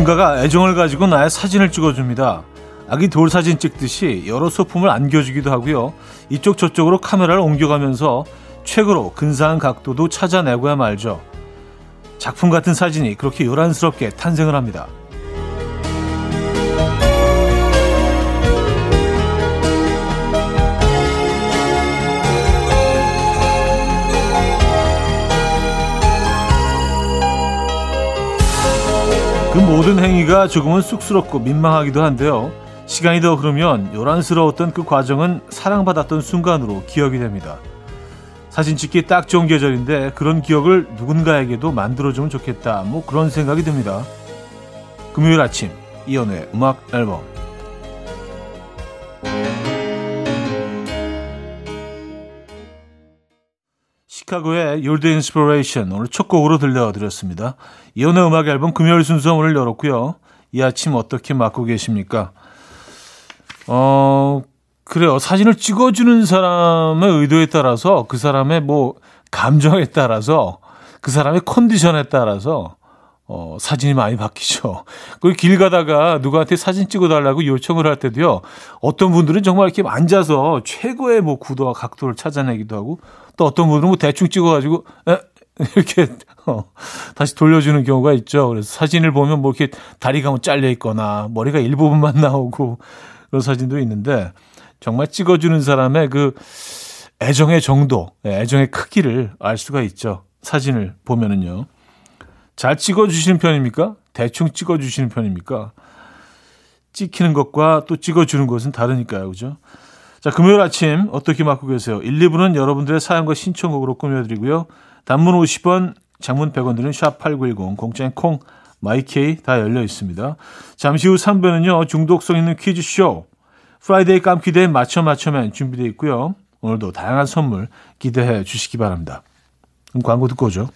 누군가가 애정을 가지고 나의 사진을 찍어줍니다. 아기 돌 사진 찍듯이 여러 소품을 안겨주기도 하고요. 이쪽 저쪽으로 카메라를 옮겨가면서 최고로 근사한 각도도 찾아내고야 말죠. 작품 같은 사진이 그렇게 요란스럽게 탄생을 합니다. 그 모든 행위가 조금은 쑥스럽고 민망하기도 한데요. 시간이 더 흐르면 요란스러웠던 그 과정은 사랑받았던 순간으로 기억이 됩니다. 사진 찍기 딱 좋은 계절인데 그런 기억을 누군가에게도 만들어주면 좋겠다. 뭐 그런 생각이 듭니다. 금요일 아침 이연우의 음악 앨범 시카고의 You're the Inspiration 오늘 첫 곡으로 들려드렸습니다. 이혼의 음악 앨범 금요일 순서 오늘 열었고요. 이 아침 어떻게 맞고 계십니까? 어, 그래요. 사진을 찍어주는 사람의 의도에 따라서 그 사람의 뭐 감정에 따라서 그 사람의 컨디션에 따라서 어, 사진이 많이 바뀌죠. 그리고 길 가다가 누구한테 사진 찍어달라고 요청을 할 때도요. 어떤 분들은 정말 이렇게 앉아서 최고의 뭐 구도와 각도를 찾아내기도 하고 또 어떤 분들은 뭐 대충 찍어가지고 에? 이렇게 어, 다시 돌려주는 경우가 있죠. 그래서 사진을 보면 뭐 이렇게 다리가 뭐 잘려 있거나 머리가 일부분만 나오고 그런 사진도 있는데 정말 찍어주는 사람의 그 애정의 정도, 예, 애정의 크기를 알 수가 있죠. 사진을 보면은요. 잘 찍어주시는 편입니까? 대충 찍어주시는 편입니까? 찍히는 것과 또 찍어주는 것은 다르니까요. 그죠? 자, 금요일 아침 어떻게 맞고 계세요? 1, 2부는 여러분들의 사연과 신청곡으로 꾸며드리고요. 단문 50원, 장문 100원 드는 샵8910, 공짜인 콩, 마이케이 다 열려 있습니다. 잠시 후 3부는요. 중독성 있는 퀴즈쇼. Friday 깜퀴대에 맞춰 맞춰면 준비되어 있고요. 오늘도 다양한 선물 기대해 주시기 바랍니다. 그럼 광고 듣고 오죠.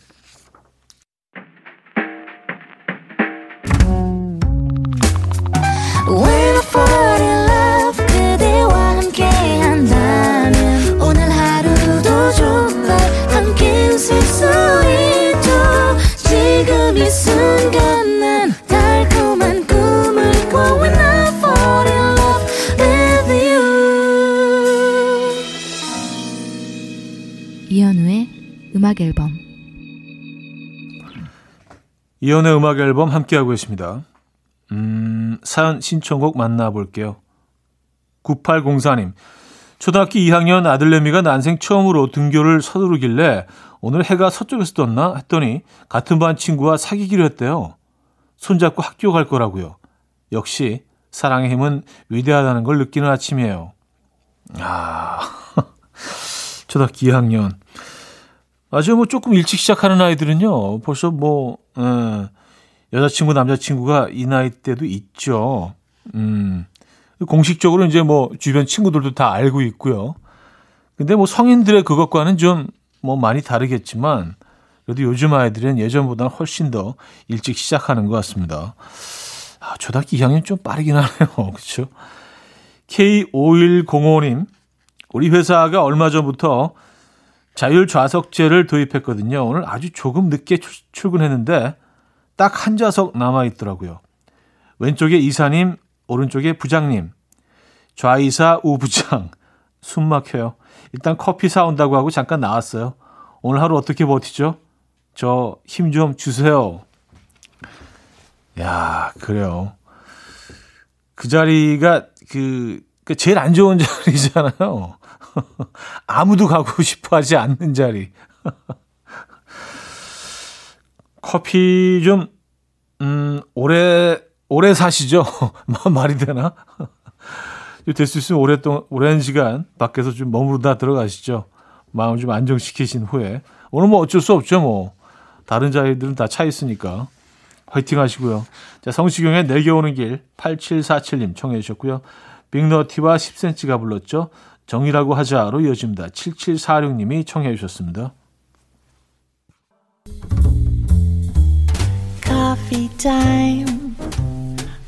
음악 앨범 이연의 음악 앨범 함께하고 계십니다. 음, 사연 신청곡 만나볼게요. 9804님. 초등학교 2학년 아들내미가 난생 처음으로 등교를 서두르길래 오늘 해가 서쪽에서 떴나 했더니 같은 반 친구와 사귀기로 했대요. 손잡고 학교 갈 거라고요. 역시 사랑의 힘은 위대하다는 걸 느끼는 아침이에요. 아, 초등학교 2학년. 아주 뭐 조금 일찍 시작하는 아이들은요, 벌써 뭐, 예, 여자친구, 남자친구가 이 나이 때도 있죠. 음, 공식적으로 이제 뭐 주변 친구들도 다 알고 있고요. 근데 뭐 성인들의 그것과는 좀 뭐 많이 다르겠지만, 그래도 요즘 아이들은 예전보다 훨씬 더 일찍 시작하는 것 같습니다. 아, 초등학교 2학년 좀 빠르긴 하네요. 그렇죠? K5105님, 우리 회사가 얼마 전부터 자율 좌석제를 도입했거든요. 오늘 아주 조금 늦게 출근했는데 딱 한 좌석 남아 있더라고요. 왼쪽에 이사님, 오른쪽에 부장님, 좌이사 우부장. 숨 막혀요. 일단 커피 사온다고 하고 잠깐 나왔어요. 오늘 하루 어떻게 버티죠? 저 힘 좀 주세요. 야, 그래요. 그 자리가 그, 그 제일 안 좋은 자리잖아요. 아무도 가고 싶어 하지 않는 자리. 커피 좀, 음, 오래, 오래 사시죠? 말이 되나? 될 수 있으면 오랫동안, 오랜 시간 밖에서 좀 머무르다 들어가시죠. 마음 좀 안정시키신 후에. 오늘 뭐 어쩔 수 없죠, 뭐. 다른 자리들은 다 차 있으니까. 화이팅 하시고요. 자, 성시경의 내게 오는 길 8747님 청해 주셨고요. 빅너티와 10cm가 불렀죠. 정이라고 하자로 이어집니다. 7746님이 청해 주셨습니다. Coffee time.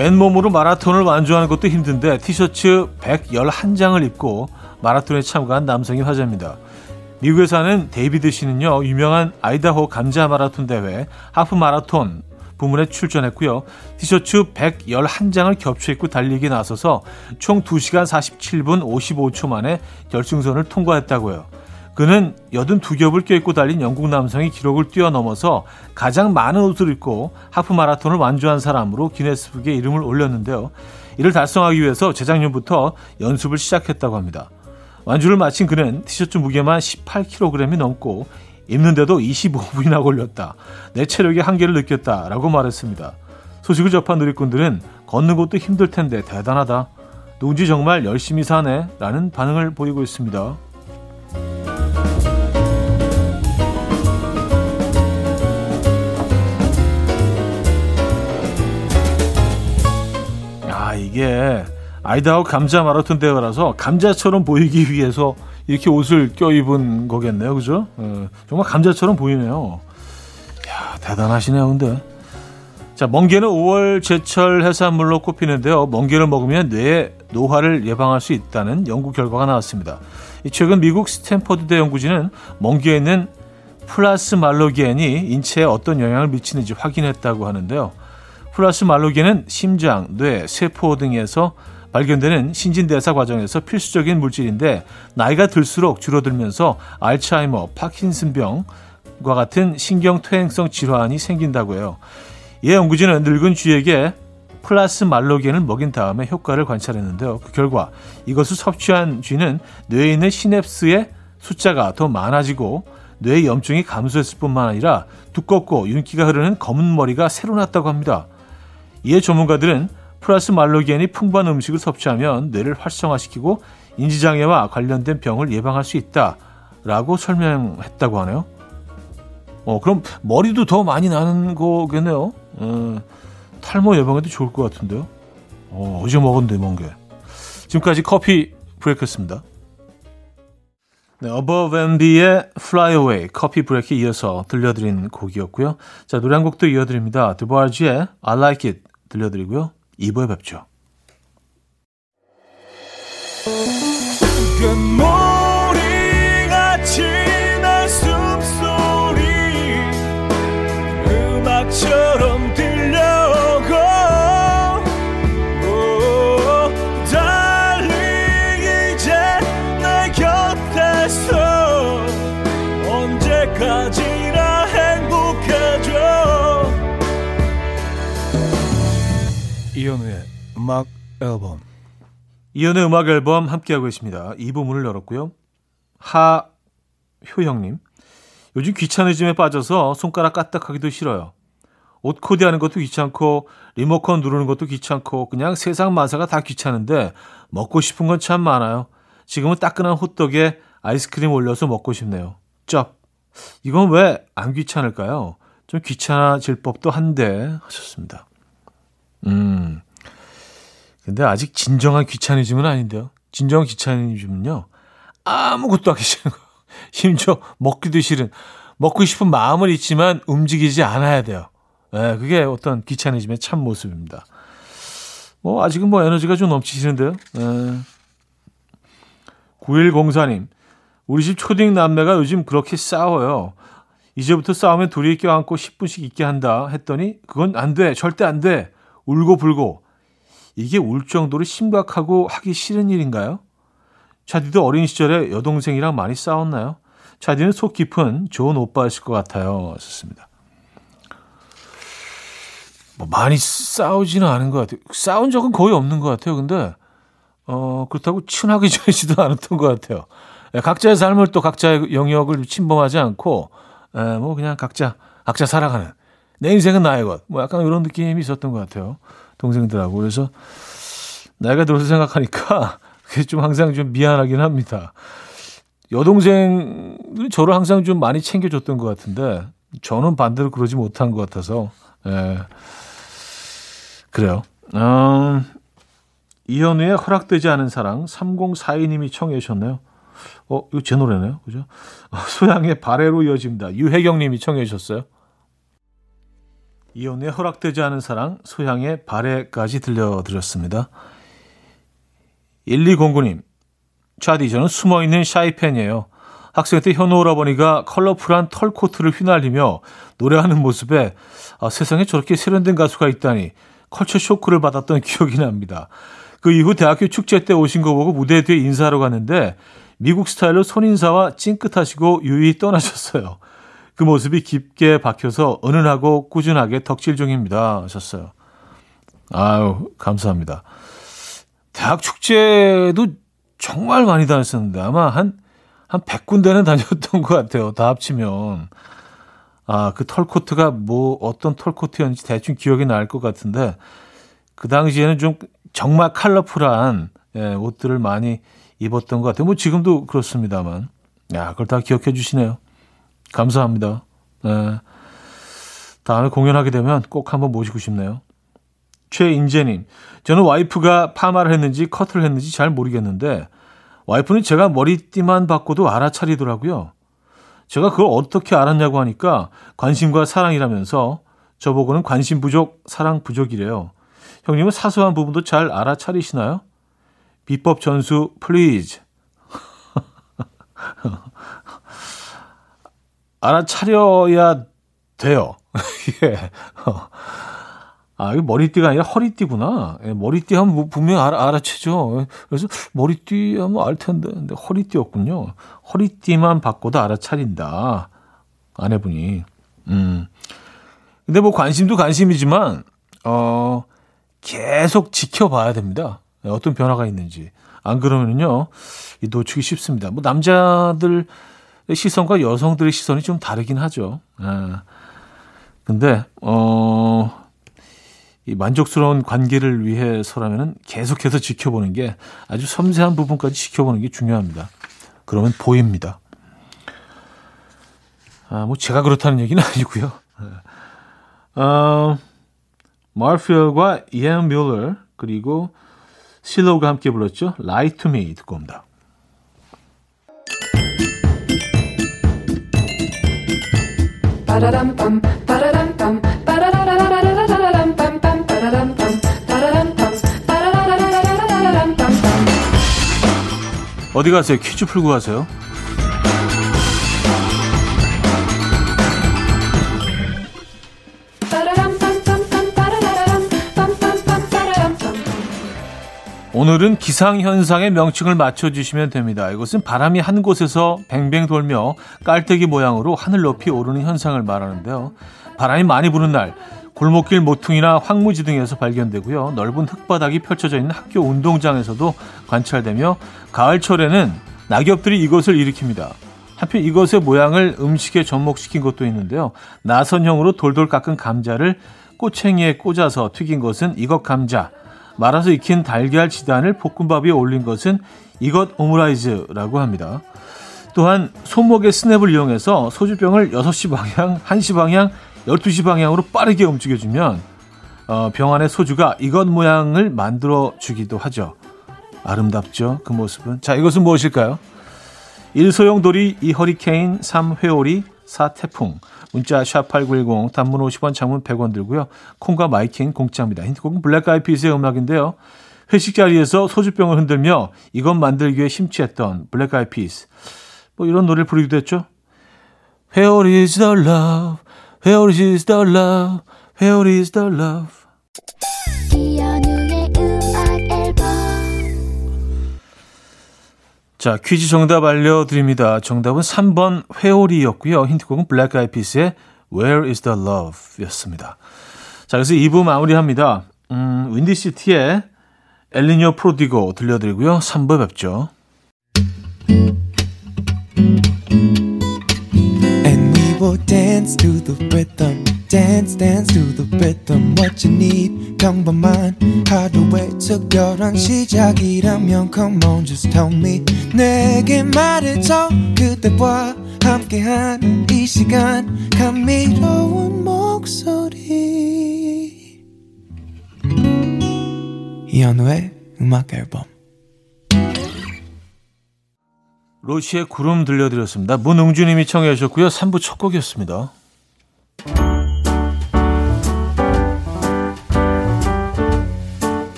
맨몸으로 마라톤을 완주하는 것도 힘든데 티셔츠 111장을 입고 마라톤에 참가한 남성이 화제입니다. 미국에 사는 데이비드 씨는요, 유명한 아이다호 감자 마라톤 대회 하프 마라톤 부문에 출전했고요. 티셔츠 111장을 겹쳐 입고 달리기 나서서 총 2시간 47분 55초 만에 결승선을 통과했다고요. 그는 82겹을 껴입고 달린 영국 남성이 기록을 뛰어넘어서 가장 많은 옷을 입고 하프 마라톤을 완주한 사람으로 기네스북에 이름을 올렸는데요. 이를 달성하기 위해서 재작년부터 연습을 시작했다고 합니다. 완주를 마친 그는 티셔츠 무게만 18kg이 넘고 입는데도 25분이나 걸렸다. 내 체력의 한계를 느꼈다. 라고 말했습니다. 소식을 접한 누리꾼들은 걷는 것도 힘들 텐데 대단하다. 누군지 정말 열심히 사네. 라는 반응을 보이고 있습니다. 이게 아이다호 감자 마라톤 대회라서 감자처럼 보이기 위해서 이렇게 옷을 껴입은 거겠네요. 그죠? 어, 정말 감자처럼 보이네요. 야 대단하시네요. 근데. 자, 멍게는 5월 제철 해산물로 꼽히는데요. 멍게를 먹으면 뇌의 노화를 예방할 수 있다는 연구 결과가 나왔습니다. 최근 미국 스탠퍼드대 연구진은 멍게에 있는 plasmalogen이 인체에 어떤 영향을 미치는지 확인했다고 하는데요. plasmalogen은 심장, 뇌, 세포 등에서 발견되는 신진대사 과정에서 필수적인 물질인데 나이가 들수록 줄어들면서 알츠하이머, 파킨슨병과 같은 신경퇴행성 질환이 생긴다고 해요. 이 연구진은 늙은 쥐에게 plasmalogen을 먹인 다음에 효과를 관찰했는데요. 그 결과 이것을 섭취한 쥐는 뇌에 있는 시냅스의 숫자가 더 많아지고 뇌의 염증이 감소했을 뿐만 아니라 두껍고 윤기가 흐르는 검은 머리가 새로 났다고 합니다. 이에 전문가들은 플러스 말로겐이 풍부한 음식을 섭취하면 뇌를 활성화시키고 인지장애와 관련된 병을 예방할 수 있다라고 설명했다고 하네요. 어, 그럼 머리도 더 많이 나는 거겠네요. 어, 탈모 예방에도 좋을 것 같은데요. 어, 어제 먹었는데 뭔게. 지금까지 커피 브레이크였습니다. 네, Above and Beyond의 Fly Away 커피 브레이크에 이어서 들려드린 곡이었고요. 자, 노래 한 곡도 이어드립니다. 드바지의 I Like It 들려드리고요. 2부에 뵙죠. 음 음악 앨범 이현우의 음악 앨범 함께하고 있습니다. 이 부분을 열었고요. 하효영님 요즘 귀차니즘에 빠져서 손가락 까딱하기도 싫어요. 옷 코디하는 것도 귀찮고 리모컨 누르는 것도 귀찮고 그냥 세상 만사가 다 귀찮은데 먹고 싶은 건 참 많아요. 지금은 따끈한 호떡에 아이스크림 올려서 먹고 싶네요. 쩝. 이건 왜 안 귀찮을까요? 좀 귀찮아질 법도 한데 하셨습니다. 음. 근데 아직 진정한 귀차니즘은 아닌데요. 진정한 귀차니즘은요. 아무것도 하기 싫은 거. 심지어 먹기도 싫은 먹고 싶은 마음은 있지만 움직이지 않아야 돼요. 네, 그게 어떤 귀차니즘의 참 모습입니다. 뭐 아직은 뭐 에너지가 좀 넘치시는데요. 네. 9104님, 우리 집 초딩 남매가 요즘 그렇게 싸워요. 이제부터 싸우면 둘이 껴안고 10분씩 있게 한다 했더니 그건 안 돼. 절대 안 돼. 울고 불고. 이게 울 정도로 심각하고 하기 싫은 일인가요? 차디도 어린 시절에 여동생이랑 많이 싸웠나요? 차디는 속 깊은 좋은 오빠였을 것 같아요. 썼습니다. 뭐 많이 싸우지는 않은 것 같아요. 싸운 적은 거의 없는 것 같아요. 근데 어 그렇다고 친하게 지내지도 않았던 것 같아요. 예, 각자의 삶을 또 각자의 영역을 침범하지 않고 에, 예, 뭐 그냥 각자 각자 살아가는 내 인생은 나의 것. 뭐 약간 이런 느낌이 있었던 것 같아요. 동생들하고 그래서 나이가 들어서 생각하니까 그게 좀 항상 좀 미안하긴 합니다. 여동생들이 저를 항상 좀 많이 챙겨줬던 것 같은데 저는 반대로 그러지 못한 것 같아서 예. 그래요. 음, 이현우의 허락되지 않은 사랑 3042님이 청해 주셨네요. 어, 이거 제 노래네요. 그죠? 소양의 발해로 이어집니다. 유혜경님이 청해 주셨어요. 이혼의 허락되지 않은 사랑, 소향의 발해까지 들려드렸습니다. 1209님, 차디, 저는 숨어있는 샤이팬이에요. 학생 때 현우 오라버니가 컬러풀한 털코트를 휘날리며 노래하는 모습에 아, 세상에 저렇게 세련된 가수가 있다니 컬처 쇼크를 받았던 기억이 납니다. 그 이후 대학교 축제 때 오신 거 보고 무대 뒤에 인사하러 갔는데 미국 스타일로 손인사와 찡긋하시고 유유히 떠나셨어요. 그 모습이 깊게 박혀서 은은하고 꾸준하게 덕질 중입니다. 하셨어요. 아유, 감사합니다. 대학 축제도 정말 많이 다녔었는데 아마 한, 한 100군데는 다녔던 것 같아요. 다 합치면. 아, 그 털코트가 뭐 어떤 털코트였는지 대충 기억이 날 것 같은데 그 당시에는 좀 정말 컬러풀한 예, 옷들을 많이 입었던 것 같아요. 뭐 지금도 그렇습니다만. 야, 그걸 다 기억해 주시네요. 감사합니다. 네. 다음에 공연하게 되면 꼭 한번 모시고 싶네요. 최인재님, 저는 와이프가 파마를 했는지 커트를 했는지 잘 모르겠는데 와이프는 제가 머리띠만 바꿔도 알아차리더라고요. 제가 그걸 어떻게 알았냐고 하니까 관심과 사랑이라면서 저보고는 관심 부족, 사랑 부족이래요. 형님은 사소한 부분도 잘 알아차리시나요? 비법 전수 please. 알아차려야 돼요. 예. 아, 이거 머리띠가 아니라 허리띠구나. 예, 머리띠 하면 뭐 분명히 알아, 알아채죠. 그래서 머리띠 하면 알 텐데. 근데 허리띠였군요. 허리띠만 바꿔도 알아차린다. 아내분이. 음. 근데 뭐 관심도 관심이지만, 어, 계속 지켜봐야 됩니다. 어떤 변화가 있는지. 안 그러면요, 놓치기 쉽습니다. 뭐 남자들 시선과 여성들의 시선이 좀 다르긴 하죠. 아, 근데 어, 이 만족스러운 관계를 위해서라면은 계속해서 지켜보는 게 아주 섬세한 부분까지 지켜보는 게 중요합니다. 그러면 보입니다. 아, 뭐 제가 그렇다는 얘기는 아니고요. 어, 마르필과 이앤 뮬러 그리고 실로가 함께 불렀죠. To Me 듣고 옵니다. 어디 가세요? 퀴즈 풀고 가세요. 오늘은 기상현상의 명칭을 맞춰주시면 됩니다. 이것은 바람이 한 곳에서 뱅뱅 돌며 깔때기 모양으로 하늘 높이 오르는 현상을 말하는데요. 바람이 많이 부는 날, 골목길 모퉁이나 황무지 등에서 발견되고요. 넓은 흙바닥이 펼쳐져 있는 학교 운동장에서도 관찰되며 가을철에는 낙엽들이 이것을 일으킵니다. 한편 이것의 모양을 음식에 접목시킨 것도 있는데요. 나선형으로 돌돌 깎은 감자를 꼬챙이에 꽂아서 튀긴 것은 이것 감자, 말아서 익힌 달걀 지단을 볶음밥 위에 올린 것은 이것 오므라이즈라고 합니다. 또한 손목의 스냅을 이용해서 소주병을 6시 방향, 1시 방향, 12시 방향으로 빠르게 움직여주면 어, 병 안의 소주가 이것 모양을 만들어 주기도 하죠. 아름답죠. 그 모습은. 자, 이것은 무엇일까요? 1 소용돌이, 2 허리케인, 3 회오리, 4 태풍. 문자 샵8910 단문 50원 장문 100원 들고요. 콩과 마이K 공짜입니다. 힌트곡은 Black Eyed Peas의 음악인데요. 회식 자리에서 소주병을 흔들며 이것 만들기 위해 심취했던 Black Eyed Peas. 뭐 이런 노래를 부르기도 했죠. Where is the love? Where is the love? Where is the love? 자, 퀴즈 정답 알려드립니다. 정답은 3번 회오리였고요. 힌트곡은 블랙 아이피스의 Where is the Love 였습니다. 자, 그래서 2부 마무리합니다. 음, 윈디시티의 엘리뇨 프로디고 들려드리고요. 3부 뵙죠. And we will dance to the rhythm. Dance dance to the rhythm what you need. 평범한 하루의 특별한 시작이라면 come on just tell me. 내게 말해줘 그대와 함께한 이 시간. 감미로운 목소리. 이현우의 음악 앨범. 로시의 구름 들려드렸습니다. 문웅주님이 청해 주셨고요. 3부 첫 곡이었습니다.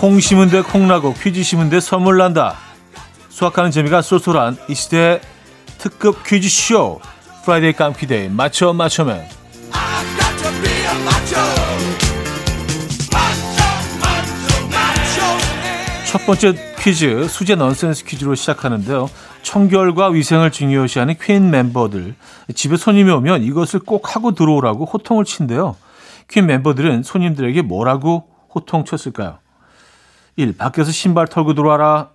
콩 심은 데 콩나고 퀴즈 심은 데 선물 난다. 수확하는 재미가 쏠쏠한 이 시대의 특급 퀴즈쇼 Friday 깜퀴day 맞춰 맞춰맨 첫 번째 퀴즈 수제 넌센스 퀴즈로 시작하는데요. 청결과 위생을 중요시하는 퀸 멤버들 집에 손님이 오면 이것을 꼭 하고 들어오라고 호통을 친대요. 퀸 멤버들은 손님들에게 뭐라고 호통 쳤을까요? 1. 밖에서 신발 털고 들어와라.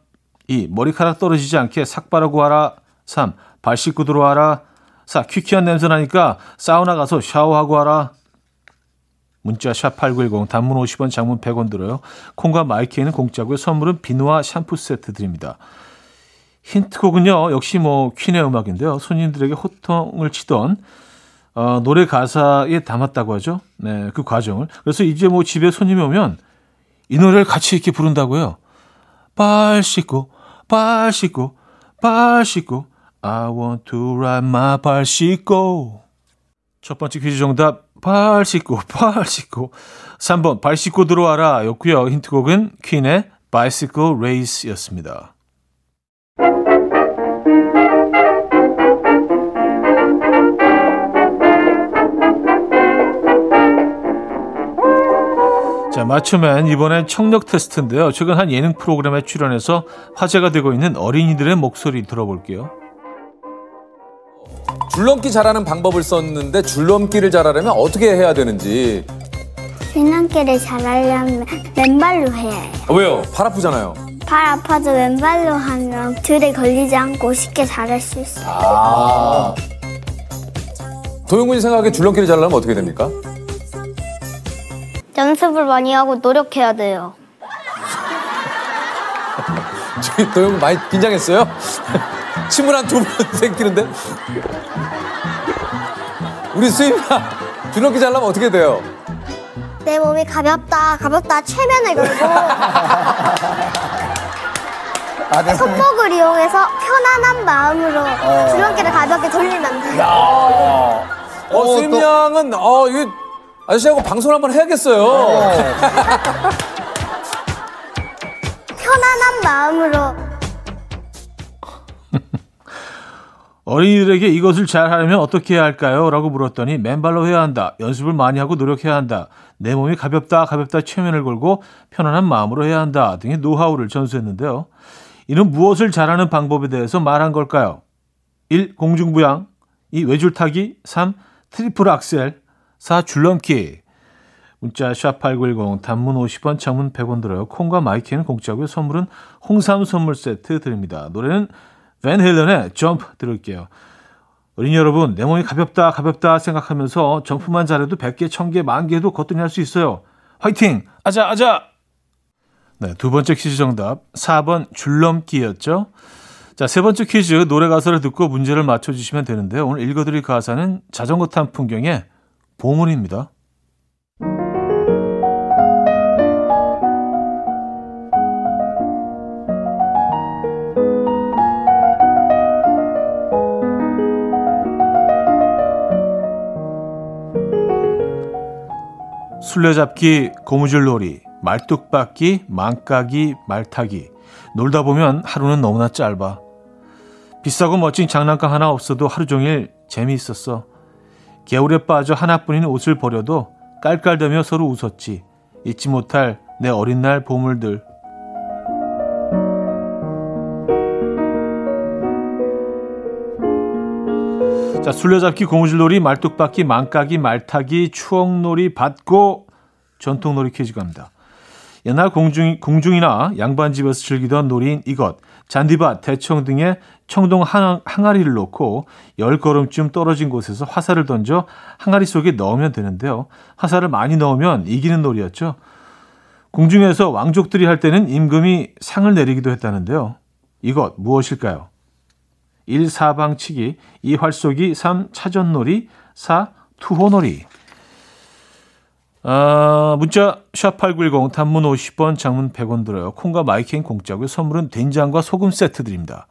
2. 머리카락 떨어지지 않게 삭 바르고 와라. 3. 발 씻고 들어와라. 4. 퀴퀴한 냄새 나니까 사우나 가서 샤워하고 와라. 문자 샵8910 단문 50원 장문 100원 들어요. 콩과 마이키에는 공짜고요. 선물은 비누와 샴푸 세트 드립니다. 힌트곡은요. 역시 뭐 퀸의 음악인데요. 손님들에게 호통을 치던 어, 노래 가사에 담았다고 하죠. 네, 그 과정을. 그래서 이제 뭐 집에 손님이 오면 이 노래를 같이 이렇게 부른다고요. 발 씻고, 발 씻고, 발 씻고, I want to ride my 발 씻고. 첫 번째 퀴즈 정답, 발 씻고, 발 씻고. 3번, 발 씻고 들어와라 였고요. 힌트곡은 퀸의 Bicycle Race 였습니다. 자, 맞추면 이번엔 청력 테스트인데요. 최근 한 예능 프로그램에 출연해서 화제가 되고 있는 어린이들의 목소리 들어볼게요. 줄넘기 잘하는 방법을 썼는데 줄넘기를 잘하려면 어떻게 해야 되는지. 줄넘기를 잘하려면 왼발로 해야 해요. 아, 왜요? 팔 아프잖아요. 발 아파도 왼발로 하면 들에 걸리지 않고 쉽게 잘할 수 있어요. 아. 도영군이 생각하기에 줄넘기를 잘하려면 어떻게 됩니까? 연습을 많이 하고 노력해야 돼요. 저희 도영군 많이 긴장했어요? 침을 한 두 번 생기는데? 우리 수임아 줄넘기 잘하려면 어떻게 돼요? 내 몸이 가볍다, 가볍다 최면을 걸고 손목을 이용해서 편안한 마음으로 줄넘기를 가볍게 돌리면 돼요. 어, 수임 양은, 어, 이거 아저씨하고 방송을 한번 해야겠어요. 편안한 마음으로 어린이들에게 이것을 잘 하려면 어떻게 해야 할까요? 라고 물었더니 맨발로 해야 한다. 연습을 많이 하고 노력해야 한다. 내 몸이 가볍다, 가볍다 최면을 걸고 편안한 마음으로 해야 한다. 등의 노하우를 전수했는데요. 이는 무엇을 잘하는 방법에 대해서 말한 걸까요? 1. 공중부양 2. 외줄타기 3. 트리플 악셀 4. 줄넘기 문자 샵8910 단문 50원 장문 100원 들어요. 콩과 마이K는 공짜고요. 선물은 홍삼 선물 세트 드립니다. 노래는 밴 헬런의 점프 들을게요. 어린이 여러분 내 몸이 가볍다 가볍다 생각하면서 점프만 잘해도 100개, 1000개, 만개도 거뜬히 할 수 있어요. 화이팅! 아자 아자! 네, 두 번째 퀴즈 정답 4번 줄넘기였죠. 자, 세 번째 퀴즈 노래 가사를 듣고 문제를 맞춰 주시면 되는데요. 오늘 읽어 드릴 가사는 자전거 탄 풍경의 보물입니다. 술래잡기, 고무줄놀이, 말뚝박기, 망까기, 말타기. 놀다 보면 하루는 너무나 짧아. 비싸고 멋진 장난감 하나 없어도 하루 종일 재미있었어. 겨울에 빠져 하나뿐인 옷을 버려도 깔깔대며 서로 웃었지. 잊지 못할 내 어린 날 보물들. 자, 술래잡기, 고무줄놀이, 말뚝박기, 망까기, 말타기, 추억놀이, 받고 전통놀이 퀴즈 갑니다. 옛날 공중, 공중이나 양반집에서 즐기던 놀이인 이것, 잔디밭, 대청 등의 청동 항, 항아리를 놓고 열 걸음쯤 떨어진 곳에서 화살을 던져 항아리 속에 넣으면 되는데요. 화살을 많이 넣으면 이기는 놀이였죠. 궁중에서 왕족들이 할 때는 임금이 상을 내리기도 했다는데요. 이것 무엇일까요? 1. 사방치기 2. 활쏘기 3. 차전놀이 4. 투호놀이 아, 문자 샵8910 단문 50원 장문 100원 들어요. 콩과 마이킹 공짜고요. 선물은 된장과 소금 세트 드립니다.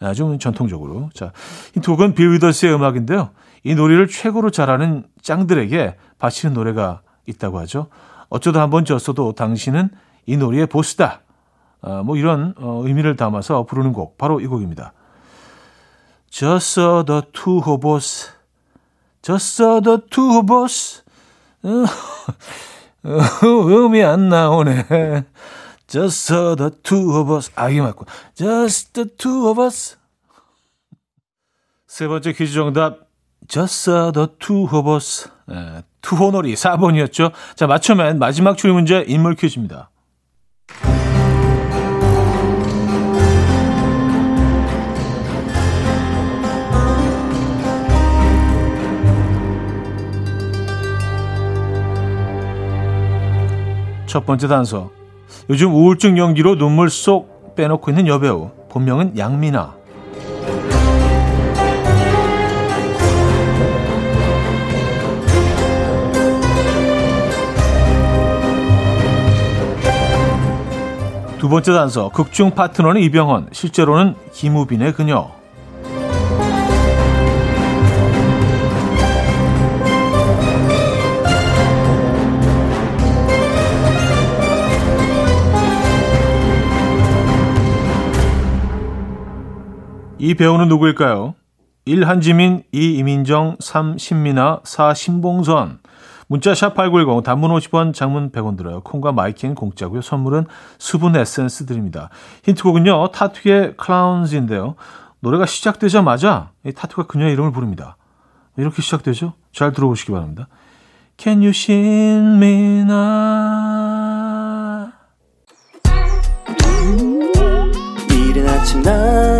아주 전통적으로. 자, 힌트곡은 빌 위더스의 음악인데요. 이 노래를 최고로 잘하는 짱들에게 바치는 노래가 있다고 하죠. 어쩌다 한번 졌어도 당신은 이 노래의 보스다. 아, 뭐 이런 어, 의미를 담아서 부르는 곡 바로 이 곡입니다. Just saw the two hobos. Saw the two hobos. 음이 안 나오네. Just the two of us. 아, 이게 맞고. Just the two of us. 세 번째 퀴즈 정답. Just the two of us. 네, 투호놀이 4번이었죠. 자, 맞춰면 마지막 추리 문제 인물 퀴즈입니다. 첫 번째 단서. 요즘 우울증 연기로 눈물 쏙 빼놓고 있는 여배우. 본명은 양미나. 두 번째 단서. 극중 파트너는 이병헌. 실제로는 김우빈의 그녀. 이 배우는 누구일까요? 1. 한지민, 2. 이민정, 3. 신민아, 4. 신봉선. 문자 샵8910 단문 50원, 장문 100원 들어요. 콩과 마이킹 공짜고요. 선물은 수분 에센스 드립니다. 힌트곡은요. 타투의 클라운즈인데요. 노래가 시작되자마자 이 타투가 그녀의 이름을 부릅니다. 이렇게 시작되죠? 잘 들어보시기 바랍니다. Can you shin me now?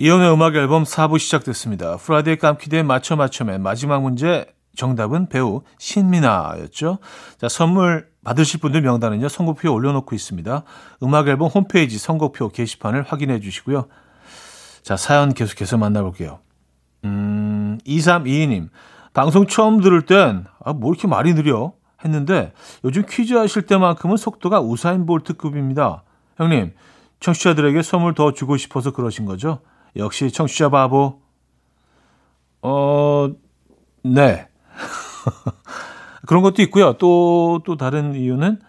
이현우의 음악 앨범 4부 시작됐습니다. Friday 깜퀴day 맞춰 맞춰맨 마지막 문제 정답은 배우 신민아였죠. 자, 선물 받으실 분들 명단은요. 선곡표에 올려놓고 있습니다. 음악 앨범 홈페이지 선곡표 게시판을 확인해 주시고요. 자, 사연 계속해서 만나볼게요. 음, 2322님. 방송 처음 들을 땐, 아, 뭐 이렇게 말이 느려? 했는데, 요즘 퀴즈 하실 때만큼은 속도가 우사인 볼트급입니다. 형님, 청취자들에게 선물 더 주고 싶어서 그러신 거죠? 역시 청취자 바보. 어, 네. 그런 것도 있고요. 또, 또 다른 이유는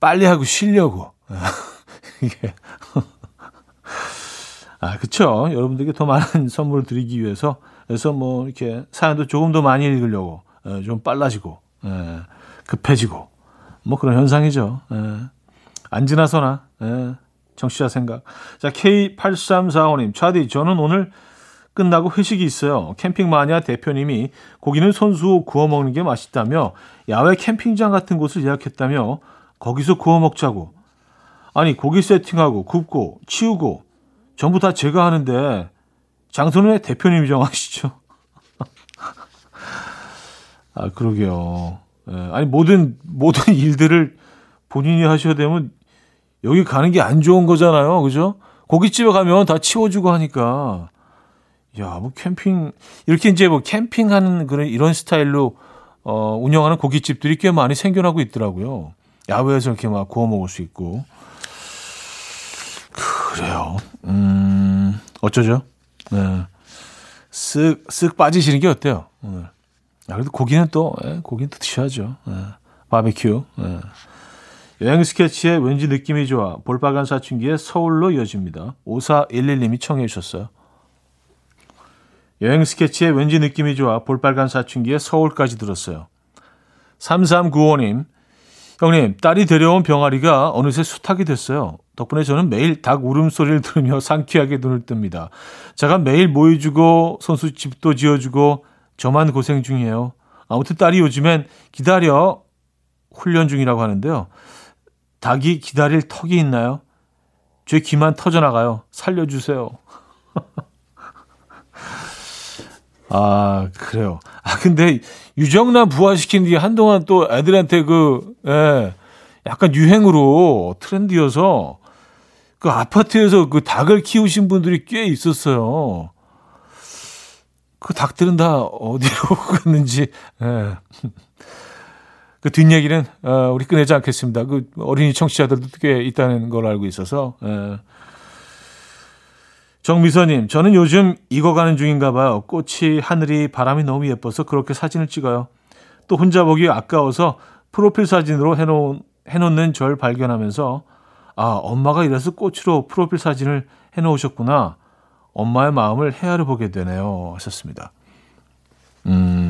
빨리 하고 쉬려고. 이게. 아, 그쵸. 여러분들께 더 많은 선물을 드리기 위해서. 그래서 뭐, 이렇게 사연도 조금 더 많이 읽으려고. 예, 좀 빨라지고. 예, 급해지고. 뭐 그런 현상이죠. 예. 안 지나서나. 예. 정치자 생각. 자, K8345님. 차디, 저는 오늘 끝나고 회식이 있어요. 캠핑 마니아 대표님이 고기는 손수 구워 먹는 게 맛있다며 야외 캠핑장 같은 곳을 예약했다며 거기서 구워 먹자고. 아니, 고기 세팅하고 굽고 치우고 전부 다 제가 하는데 장소는 왜 대표님이 정하시죠? 아, 그러게요. 예, 아니, 모든, 모든 일들을 본인이 하셔야 되면 여기 가는 게 안 좋은 거잖아요. 그죠? 고깃집에 가면 다 치워주고 하니까. 야, 뭐 캠핑, 이렇게 이제 뭐 캠핑하는 그런 이런 스타일로 어, 운영하는 고깃집들이 꽤 많이 생겨나고 있더라고요. 야외에서 이렇게 막 구워 먹을 수 있고. 그래요. 음, 어쩌죠? 네. 쓱, 쓱 빠지시는 게 어때요? 오늘. 아, 그래도 고기는 또, 예, 고기는 또 드셔야죠. 예. 바베큐. 예. 여행 스케치의 왠지 느낌이 좋아. 볼빨간 사춘기의 서울로 이어집니다. 5411님이 청해 주셨어요. 여행 스케치의 왠지 느낌이 좋아. 볼빨간 사춘기의 서울까지 들었어요. 3395님. 형님, 딸이 데려온 병아리가 어느새 수탉이 됐어요. 덕분에 저는 매일 닭 울음소리를 들으며 상쾌하게 눈을 뜹니다. 제가 매일 모여주고 손수집도 지어주고 저만 고생 중이에요. 아무튼 딸이 요즘엔 기다려 훈련 중이라고 하는데요. 닭이 기다릴 턱이 있나요? 제 귀만 터져나가요. 살려주세요. 아, 그래요. 아, 근데 유정란 부활시킨 뒤에 한동안 또 애들한테 그, 예, 약간 유행으로 트렌드여서 그 아파트에서 그 닭을 키우신 분들이 꽤 있었어요. 그 닭들은 다 어디로 갔는지, 예. 그 뒷얘기는 어, 우리 꺼내지 않겠습니다. 그 어린이 청취자들도 꽤 있다는 걸 알고 있어서. 예. 정미서님, 저는 요즘 익어가는 중인가 봐요. 꽃이 하늘이 바람이 너무 예뻐서 그렇게 사진을 찍어요. 또 혼자 보기 아까워서 프로필 사진으로 해놓은, 해놓는 절 발견하면서 아 엄마가 이래서 꽃으로 프로필 사진을 해놓으셨구나. 엄마의 마음을 헤아려 보게 되네요. 하셨습니다. 음,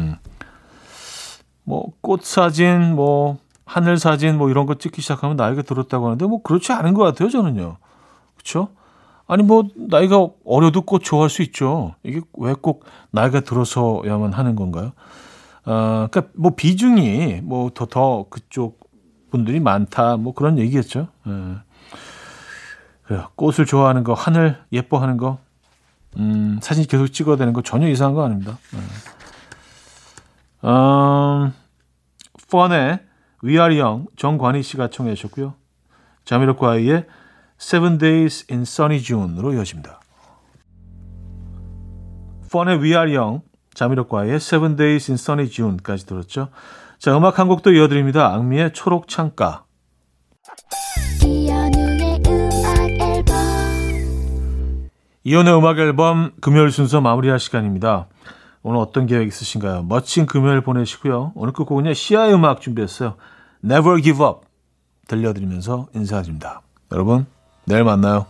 뭐, 꽃 사진, 뭐, 하늘 사진, 뭐, 이런 거 찍기 시작하면 나이가 들었다고 하는데, 뭐, 그렇지 않은 것 같아요, 저는요. 그쵸? 아니, 뭐, 나이가 어려도 꽃 좋아할 수 있죠. 이게 왜 꼭 나이가 들어서야만 하는 건가요? 어, 그니까, 뭐, 비중이, 뭐, 더, 더 그쪽 분들이 많다, 뭐, 그런 얘기겠죠. 예. 그래요. 꽃을 좋아하는 거, 하늘 예뻐하는 거, 음, 사진 계속 찍어야 되는 거 전혀 이상한 거 아닙니다. 네. 음, 펀의 We Are Young 정관희 씨가 청해 주셨고요. 자미로과이의 Seven Days in Sunny June으로 이어집니다. 펀의 We Are Young, 자미로과이의 Seven Days in Sunny June까지 들었죠. 자, 음악 한 곡도 이어드립니다. 악미의 초록 창가. 이연의 음악 앨범 금요일 순서 마무리할 시간입니다. 오늘 어떤 계획 있으신가요? 멋진 금요일 보내시고요. 오늘 끝곡은요. 시아의 음악 준비했어요. Never Give Up 들려드리면서 인사드립니다. 여러분 내일 만나요.